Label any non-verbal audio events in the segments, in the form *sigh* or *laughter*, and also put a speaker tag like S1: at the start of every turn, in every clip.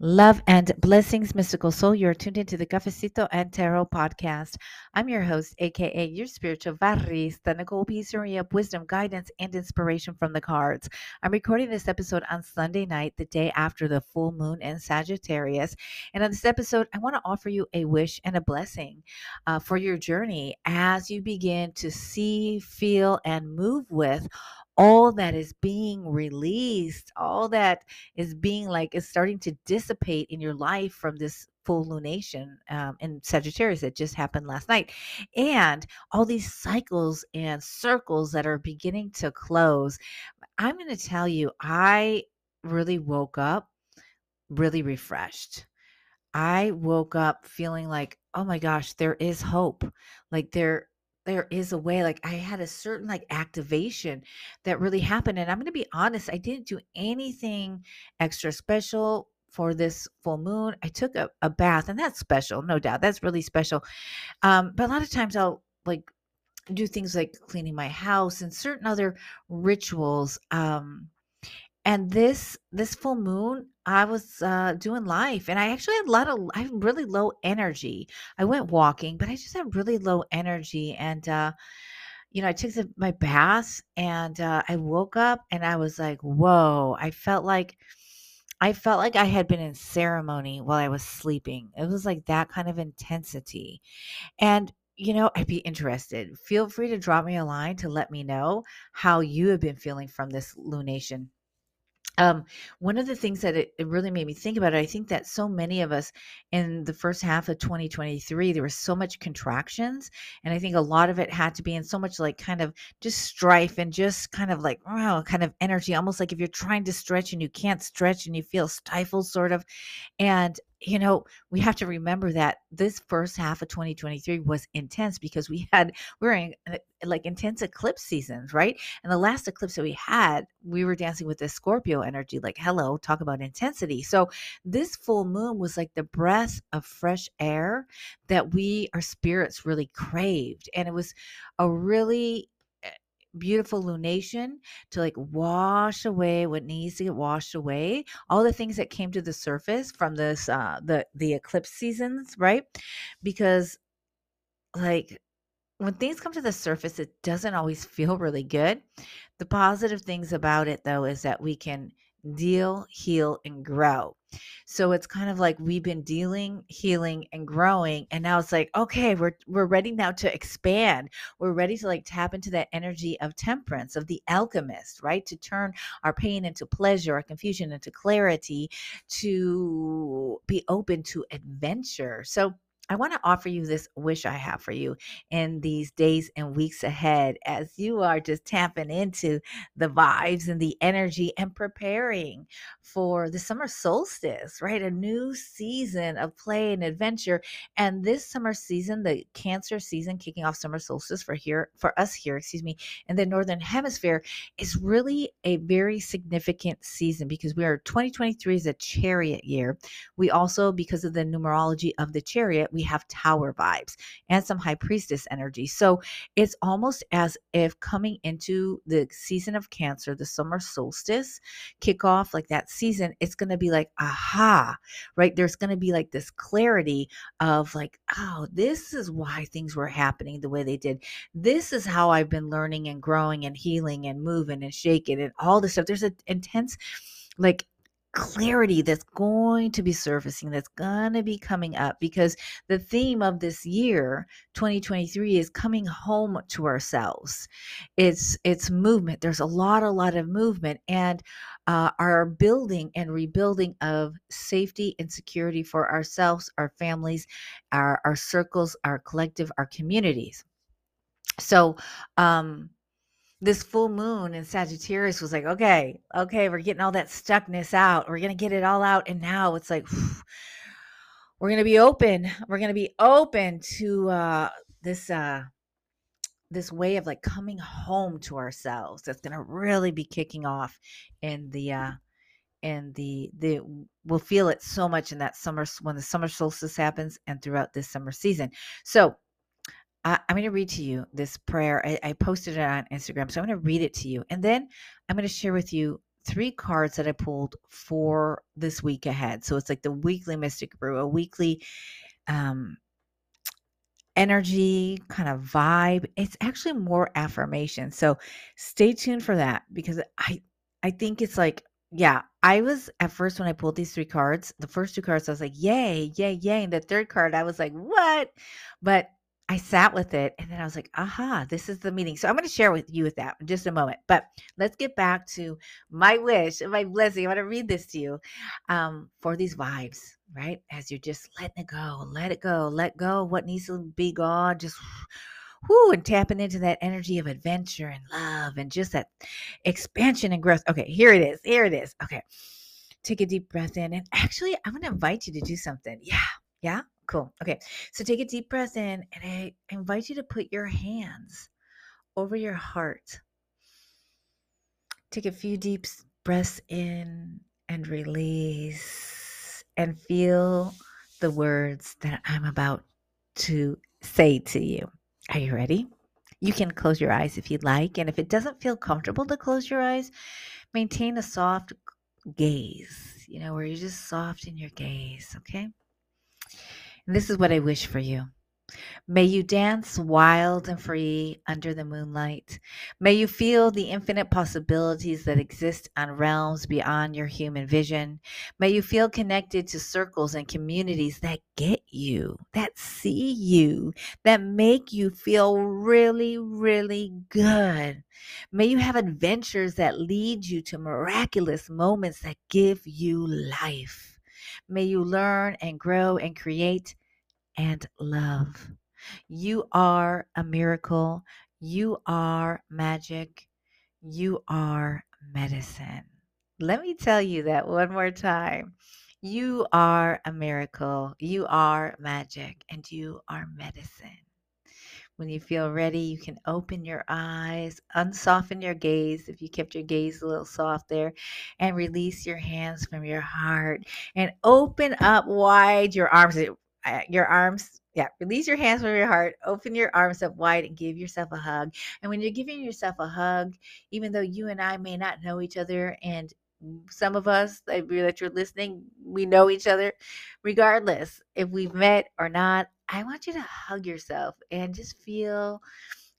S1: Love and blessings, mystical soul. You're tuned into the Cafecito and Tarot podcast. I'm your host, aka your spiritual barista, Nicole. Serving up wisdom, guidance, and inspiration from the cards. I'm recording this episode on Sunday night, the day after the full moon in Sagittarius. And on this episode, I want to offer you a wish and a blessing uh, for your journey as you begin to see, feel, and move with all that is being released, all that is being like is starting to dissipate in your life from this full lunation um, in Sagittarius that just happened last night, and all these cycles and circles that are beginning to close. I'm going to tell you, I really woke up really refreshed. I woke up feeling like, oh my gosh, there is hope. Like there there is a way like i had a certain like activation that really happened and i'm going to be honest i didn't do anything extra special for this full moon. I took a, a bath and that's special no doubt that's really special um, but a lot of times i'll like do things like cleaning my house and certain other rituals um, and this this full moon i was uh doing life and i actually had a lot of i had really low energy. I went walking but i just had really low energy and uh you know i took the, my bath and uh i woke up and i was like whoa i felt like i felt like i had been in ceremony while i was sleeping. It was like that kind of intensity. And you know, I'd be interested. Feel free to drop me a line to let me know how you have been feeling from this lunation um, one of the things that it, it really made me think about it, I think that so many of us in the first half of 2023, there was so much contractions. And I think a lot of it had to be in so much like kind of just strife and just kind of like, wow, kind of energy, almost like if you're trying to stretch and you can't stretch and you feel stifled, sort of. And you know, we have to remember that this first half of 2023 was intense because we had we're in uh, like intense eclipse seasons, right? And the last eclipse that we had, we were dancing with the Scorpio energy. Like, hello, talk about intensity. So this full moon was like the breath of fresh air that we, our spirits, really craved, and it was a really beautiful lunation to like wash away what needs to get washed away all the things that came to the surface from this uh the the eclipse seasons right? Because like when things come to the surface it doesn't always feel really good. The positive things about it though is that we can deal, heal, and grow. So it's kind of like we've been dealing, healing, and growing, and now it's like, okay, we're we're ready now to expand. We're ready to like tap into that energy of temperance, of the alchemist, right? To turn our pain into pleasure, our confusion into clarity, to be open to adventure. So I want to offer you this wish I have for you in these days and weeks ahead as you are just tapping into the vibes and the energy and preparing for the summer solstice, right? A new season of play and adventure. And this summer season, the Cancer season kicking off summer solstice for here for us here, excuse me, in the northern hemisphere is really a very significant season because we are 2023 is a chariot year. We also because of the numerology of the chariot, we have tower vibes and some high priestess energy. So it's almost as if coming into the season of Cancer, the summer solstice, kick off like that season, it's going to be like, aha, right? There's going to be like this clarity of like, oh, this is why things were happening the way they did. This is how I've been learning and growing and healing and moving and shaking and all this stuff. There's an intense, like, clarity that's going to be surfacing that's going to be coming up because the theme of this year 2023 is coming home to ourselves. It's it's movement. There's a lot a lot of movement and uh, our building and rebuilding of safety and security for ourselves our families our our circles our collective our communities. So um this full moon in Sagittarius was like, okay, okay, we're getting all that stuckness out. We're going to get it all out. And now it's like, *sighs* we're going to be open. We're going to be open to uh, this, uh, this way of like coming home to ourselves. That's going to really be kicking off in the, uh, and the the we'll feel it so much in that summer when the summer solstice happens and throughout this summer season. So I, am going to read to you this prayer. I, I posted it on Instagram, so I'm going to read it to you, and then I'm going to share with you three cards that I pulled for this week ahead. So it's like the weekly Mystic Brew, a weekly um, energy kind of vibe. It's actually more affirmation. So stay tuned for that because I I think it's like yeah, I was at first when I pulled these three cards, the first two cards I was like, "Yay, yay, yay." And the third card I was like, "What?" But I sat with it and then I was like, aha, this is the meeting. So I'm going to share with you with that in just a moment. But let's get back to my wish and my blessing. I want to read this to you um, for these vibes, right? As you're just letting it go, let it go, let go what needs to be gone. Just whoo, and tapping into that energy of adventure and love and just that expansion and growth. Okay, here it is. Here it is. Okay. Take a deep breath in. And actually, I'm going to invite you to do something. Yeah. Yeah. Cool. Okay. So take a deep breath in, and I invite you to put your hands over your heart. Take a few deep breaths in and release, and feel the words that I'm about to say to you. Are you ready? You can close your eyes if you'd like. And if it doesn't feel comfortable to close your eyes, maintain a soft gaze, you know, where you're just soft in your gaze, okay? This is what I wish for you. May you dance wild and free under the moonlight. May you feel the infinite possibilities that exist on realms beyond your human vision. May you feel connected to circles and communities that get you, that see you, that make you feel really, really good. May you have adventures that lead you to miraculous moments that give you life. May you learn and grow and create and love. You are a miracle. You are magic. You are medicine. Let me tell you that one more time. You are a miracle. You are magic. And you are medicine. When you feel ready, you can open your eyes, unsoften your gaze if you kept your gaze a little soft there, and release your hands from your heart and open up wide your arms eh, uh, your arms yeah release your hands from your heart open your arms up wide and give yourself a hug and when you're giving yourself a hug even though you and i may not know each other and some of us that you're listening we know each other regardless if we've met or not i want you to hug yourself and just feel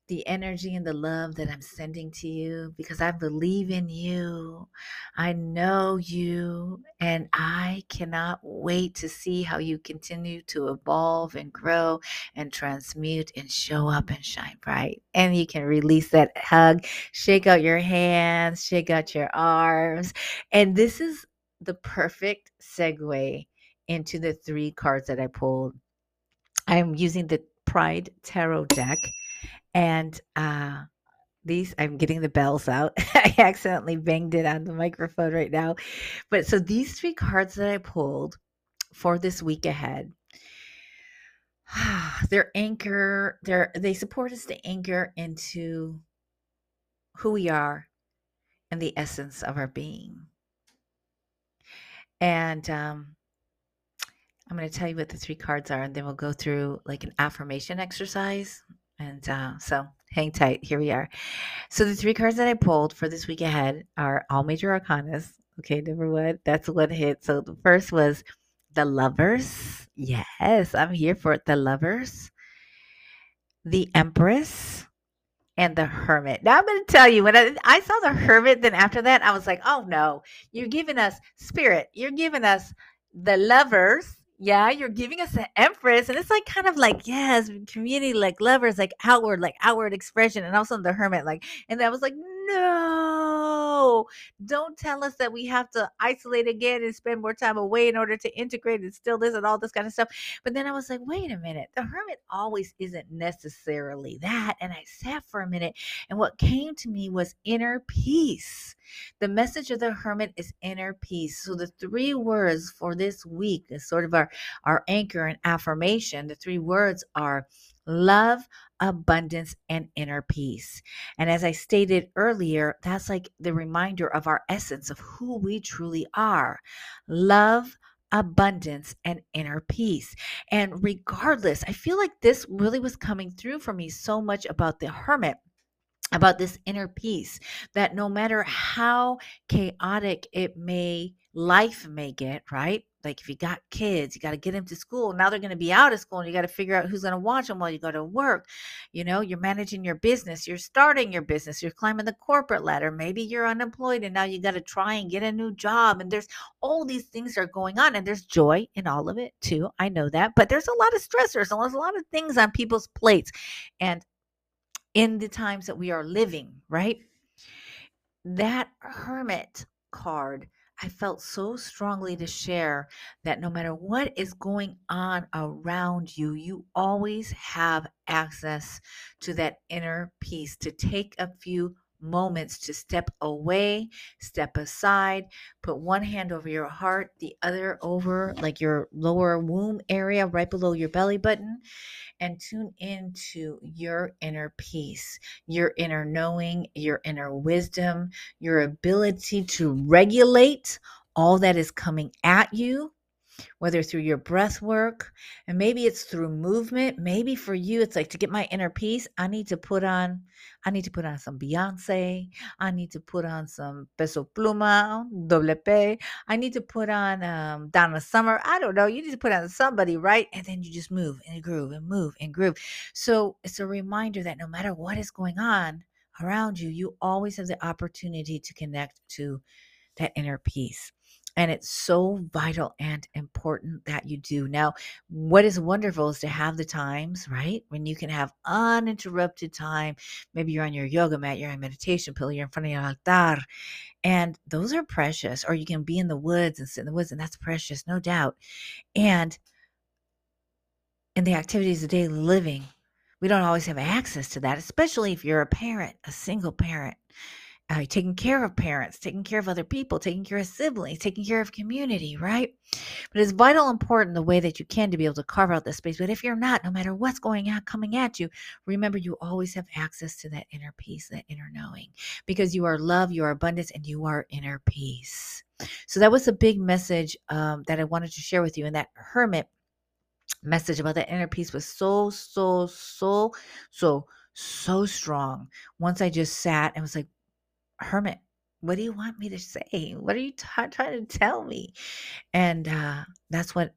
S1: the energy and the love that I'm sending to you because I believe in you. I know you, and I cannot wait to see how you continue to evolve and grow and transmute and show up and shine bright. And you can release that hug, shake out your hands, shake out your arms. And this is the perfect segue into the three cards that I pulled. I'm using the Pride Tarot deck and uh, these, I'm getting the bells out. *laughs* I accidentally banged it on the microphone right now. But so these three cards that I pulled for this week ahead, *sighs* they're anchor, they're they support us to anchor into who we are and the essence of our being. And um, I'm going to tell you what the three cards are, and then we'll go through like an affirmation exercise and uh, so hang tight. Here we are. So the three cards that I pulled for this week ahead are all major arcanas. Okay, number one, that's one hit. So the first was the lovers. Yes, I'm here for it. The lovers, the empress, and the hermit. Now I'm going to tell you when I, I saw the hermit, then after that, I was like, oh no, you're giving us spirit. You're giving us the lovers yeah, you're giving us an empress, and it's like kind of like yes, community like lovers, like outward, like outward expression, and also the hermit, like, and I was like, no, don't tell us that we have to isolate again and spend more time away in order to integrate and still this and all this kind of stuff. But then I was like, wait a minute, the hermit always isn't necessarily that, and I sat for a minute, and what came to me was inner peace. The message of the hermit is inner peace. So the three words for this week is sort of our, our anchor and affirmation. The three words are love, abundance, and inner peace. And as I stated earlier, that's like the reminder of our essence of who we truly are love, abundance, and inner peace. And regardless, I feel like this really was coming through for me so much about the hermit about this inner peace that no matter how chaotic it may life may get right? Like if you got kids you got to get them to school now they're going to be out of school and you got to figure out who's going to watch them while you go to work. You know you're managing your business you're starting your business you're climbing the corporate ladder maybe you're unemployed and now you got to try and get a new job and there's all these things are going on and there's joy in all of it too i know that but there's a lot of stressors and there's a lot of things on people's plates. And in the times that we are living, right? That hermit card, I felt so strongly to share that no matter what is going on around you, you always have access to that inner peace to take a few moments to step away, step aside, put one hand over your heart, the other over like your lower womb area right below your belly button, and tune into your inner peace, your inner knowing, your inner wisdom, your ability to regulate all that is coming at you whether through your breath work and maybe it's through movement. Maybe for you it's like to get my inner peace i need to put on i need to put on some beyonce i need to put on some peso pluma doble p i need to put on um, donna summer. I don't know you need to put on somebody right? And then you just move and groove and move and groove. So it's a reminder that no matter what is going on around you you always have the opportunity to connect to that inner peace and it's so vital and important that you do. Now, what is wonderful is to have the times, right? When you can have uninterrupted time. Maybe you're on your yoga mat, you're on meditation pillow, you're in front of your altar. And those are precious. Or you can be in the woods and sit in the woods, and that's precious, no doubt. And in the activities of daily living, we don't always have access to that, especially if you're a parent, a single parent uh, taking care of parents, taking care of other people, taking care of siblings, taking care of community, right? But it's vital important the way that you can to be able to carve out the space. But if you're not, no matter what's going on coming at you, remember you always have access to that inner peace, that inner knowing, because you are love, you are abundance, and you are inner peace. So that was a big message um, that I wanted to share with you. And that hermit message about that inner peace was so, so, so, so, so strong. Once I just sat and was like, hermit what do you want me to say? What are you t- trying to tell me? And uh, that's what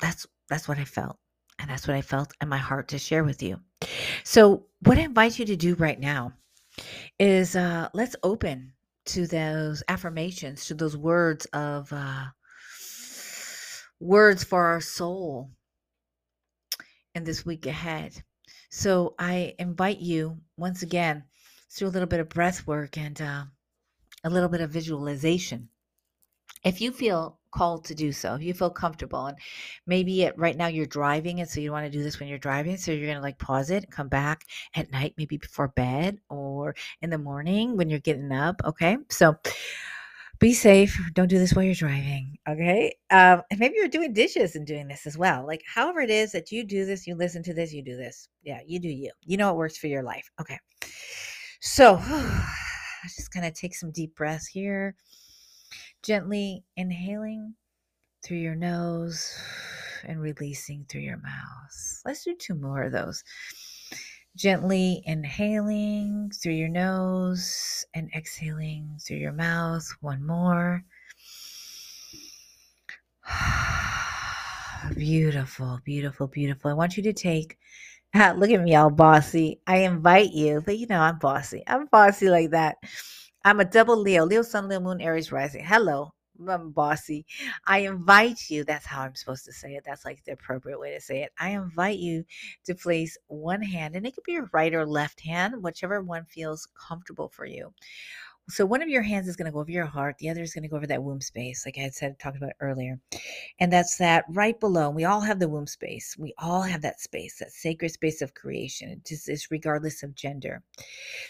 S1: that's that's what i felt and that's what i felt in my heart to share with you. So what i invite you to do right now is uh, let's open to those affirmations to those words of uh, words for our soul in this week ahead. So i invite you once again Let's do a little bit of breath work and uh, a little bit of visualization. If you feel called to do so, if you feel comfortable, and maybe it, right now you're driving, and so you want to do this when you're driving, so you're going to like pause it, come back at night, maybe before bed or in the morning when you're getting up. Okay, so be safe. Don't do this while you're driving. Okay. Um, and maybe you're doing dishes and doing this as well. Like, however it is that you do this, you listen to this, you do this. Yeah, you do you. You know what works for your life. Okay. So *sighs* just kind of take some deep breaths here. Gently inhaling through your nose and releasing through your mouth. Let's do two more of those. Gently inhaling through your nose and exhaling through your mouth. One more. *sighs* Beautiful, beautiful, beautiful. I want you to take *laughs* Look at me all bossy. I invite you, but you know, I'm bossy. I'm bossy like that. I'm a double Leo, Leo Sun, Leo Moon, Aries rising. Hello, I'm bossy. I invite you, that's how I'm supposed to say it. That's like the appropriate way to say it. I invite you to place one hand, and it could be your right or left hand, whichever one feels comfortable for you, so one of your hands is going to go over your heart, the other is going to go over that womb space, like I had said, talked about earlier. And that's that right below. We all have the womb space. We all have that space, that sacred space of creation. Just is regardless of gender.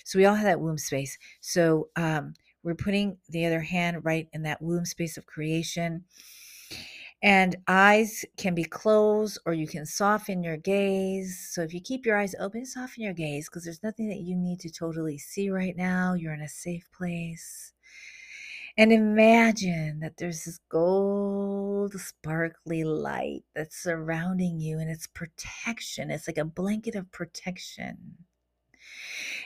S1: So we all have that womb space. So um, we're putting the other hand right in that womb space of creation. And eyes can be closed or you can soften your gaze. So if you keep your eyes open, soften your gaze because there's nothing that you need to totally see right now. You're in a safe place. And imagine that there's this gold, sparkly light that's surrounding you and it's protection. It's like a blanket of protection.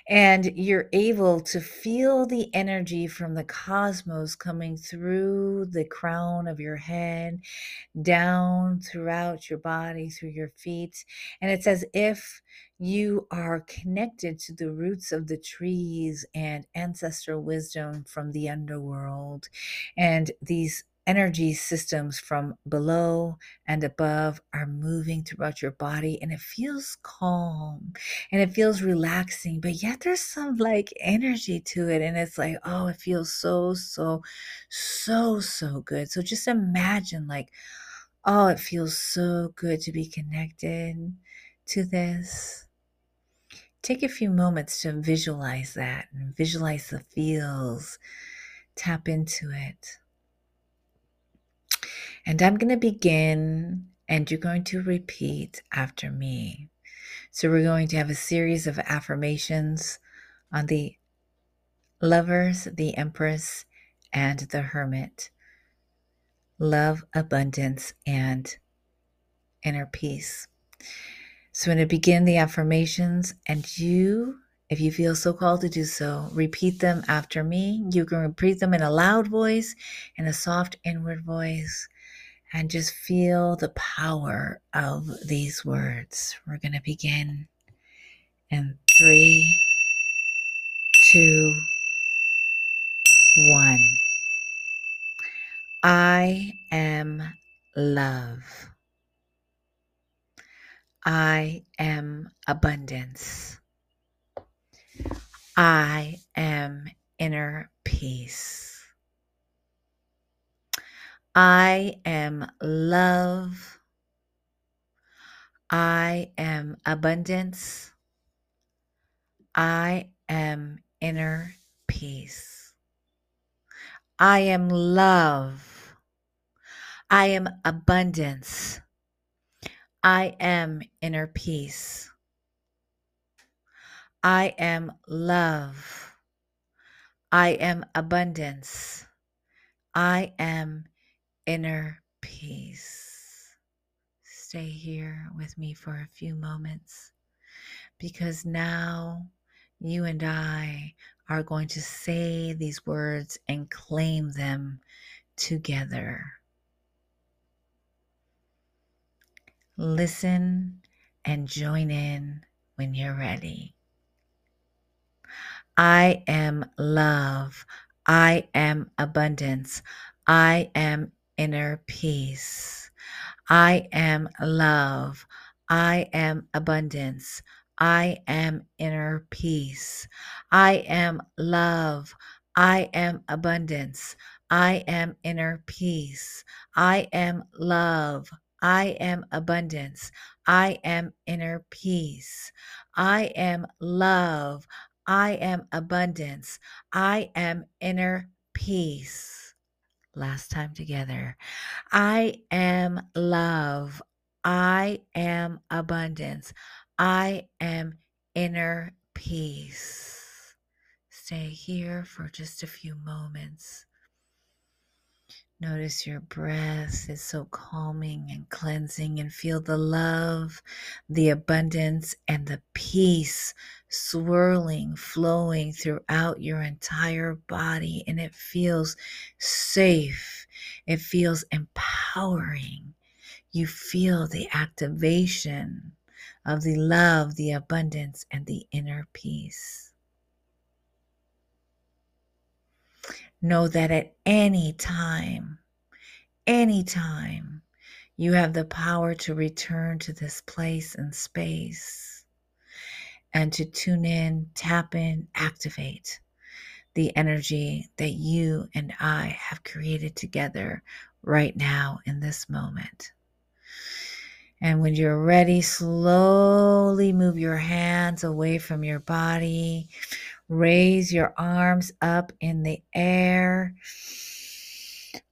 S1: And you're able to feel the energy from the cosmos coming through the crown of your head, down throughout your body, through your feet. And it's as if you are connected to the roots of the trees and ancestral wisdom from the underworld. And these energy systems from below and above are moving throughout your body and it feels calm and it feels relaxing but yet there's some like energy to it and it's like oh it feels so so so so good. So just imagine like oh it feels so good to be connected to this. Take a few moments to visualize that and visualize the feels. Tap into it and I'm going to begin, and you're going to repeat after me. So, we're going to have a series of affirmations on the lovers, the empress, and the hermit. Love, abundance, and inner peace. So, I'm going to begin the affirmations, and you, if you feel so called to do so, repeat them after me. You can repeat them in a loud voice, in a soft inward voice and just feel the power of these words. We're going to begin in three, two, one. I am love. I am abundance. I am inner peace. I am love. I am abundance. I am inner peace. I am love. I am abundance. I am inner peace. I am love. I am abundance. I am inner peace. Stay here with me for a few moments because now you and I are going to say these words and claim them together. Listen and join in when you're ready. I am love. I am abundance. I am inner peace. I am love. I am abundance. I am inner peace. I am love. I am abundance. I am inner peace. I am love. I am abundance. I am inner peace. I am love. I am abundance. I am inner peace last time together. I am love. I am abundance. I am inner peace. Stay here for just a few moments. Notice your breath is so calming and cleansing, and feel the love, the abundance, and the peace swirling, flowing throughout your entire body. And it feels safe, it feels empowering. You feel the activation of the love, the abundance, and the inner peace. Know that at any time, any time, you have the power to return to this place and space and to tune in, tap in, activate the energy that you and I have created together right now in this moment. And when you're ready, slowly move your hands away from your body. Raise your arms up in the air.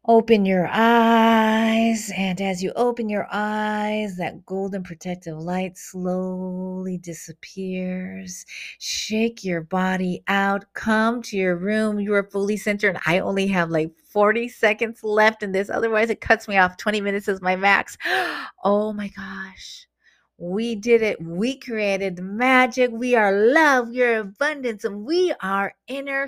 S1: Open your eyes, and as you open your eyes, that golden protective light slowly disappears. Shake your body out. Come to your room. You are fully centered. I only have like 40 seconds left in this. Otherwise, it cuts me off. 20 minutes is my max. *gasps* Oh my gosh. We did it. We created the magic. We are love. We are abundance. And we are inner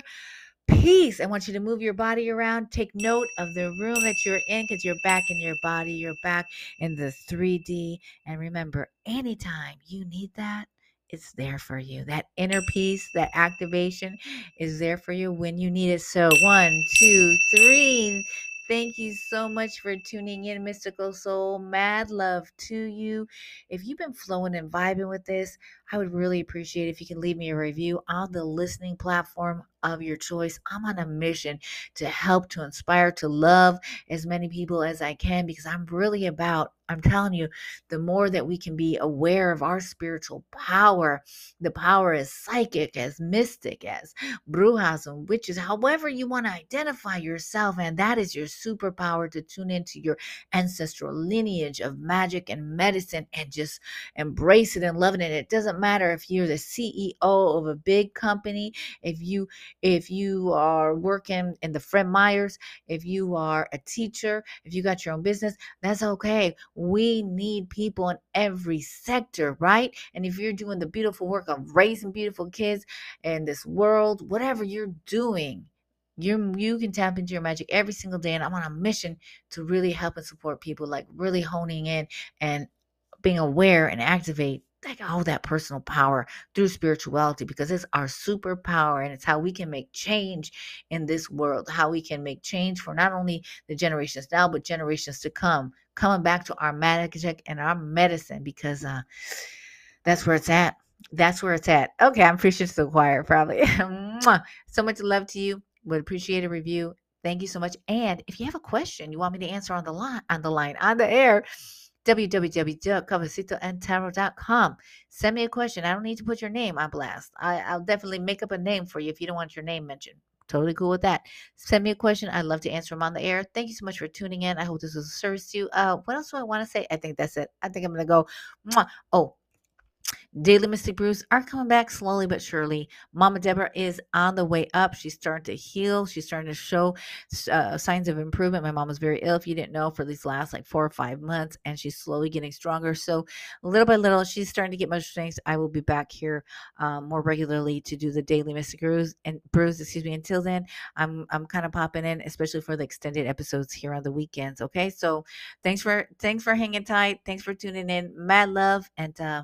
S1: peace. I want you to move your body around. Take note of the room that you're in because you're back in your body. You're back in the 3D. And remember, anytime you need that, it's there for you. That inner peace, that activation is there for you when you need it. So, one, two, three. Thank you so much for tuning in, Mystical Soul. Mad love to you. If you've been flowing and vibing with this, I would really appreciate if you can leave me a review on the listening platform of your choice. I'm on a mission to help, to inspire, to love as many people as I can because I'm really about, I'm telling you, the more that we can be aware of our spiritual power, the power as psychic, as mystic, as brujas and witches, however you want to identify yourself. And that is your superpower to tune into your ancestral lineage of magic and medicine and just embrace it and love it. And it doesn't matter if you're the CEO of a big company, if you if you are working in the Fred Meyers, if you are a teacher, if you got your own business, that's okay. We need people in every sector, right? And if you're doing the beautiful work of raising beautiful kids in this world, whatever you're doing, you you can tap into your magic every single day and i'm on a mission to really help and support people like really honing in and being aware and activate like all that personal power through spirituality because it's our superpower and it's how we can make change in this world how we can make change for not only the generations now but generations to come. Coming back to our magic and our medicine because uh that's where it's at. That's where it's at. Okay i'm preaching to the choir probably. *laughs* So much love to you. Would appreciate a review. Thank you so much. And if you have a question you want me to answer on the line on the line on the air www.cafecitoandtarot.com. Send me a question. I don't need to put your name on blast. I, I'll definitely make up a name for you if you don't want your name mentioned. Totally cool with that. Send me a question. I'd love to answer them on the air. Thank you so much for tuning in. I hope this was a service to you. Uh, what else do I want to say? I think that's it. I think I'm going to go. Mwah. Oh, Daily Mystic Brews are coming back slowly but surely. Mama Deborah is on the way up. She's starting to heal. She's starting to show uh, signs of improvement. My mom was very ill, if you didn't know, for these last like four or five months, and she's slowly getting stronger. So, little by little, she's starting to get much strength. I will be back here um, more regularly to do the Daily Mystic Brews and Brews. Excuse me. Until then, I'm I'm kind of popping in, especially for the extended episodes here on the weekends. Okay, so thanks for thanks for hanging tight. Thanks for tuning in. Mad love and. Uh,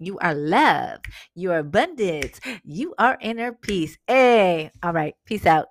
S1: you are love. You are abundance. You are inner peace. Hey. All right. Peace out.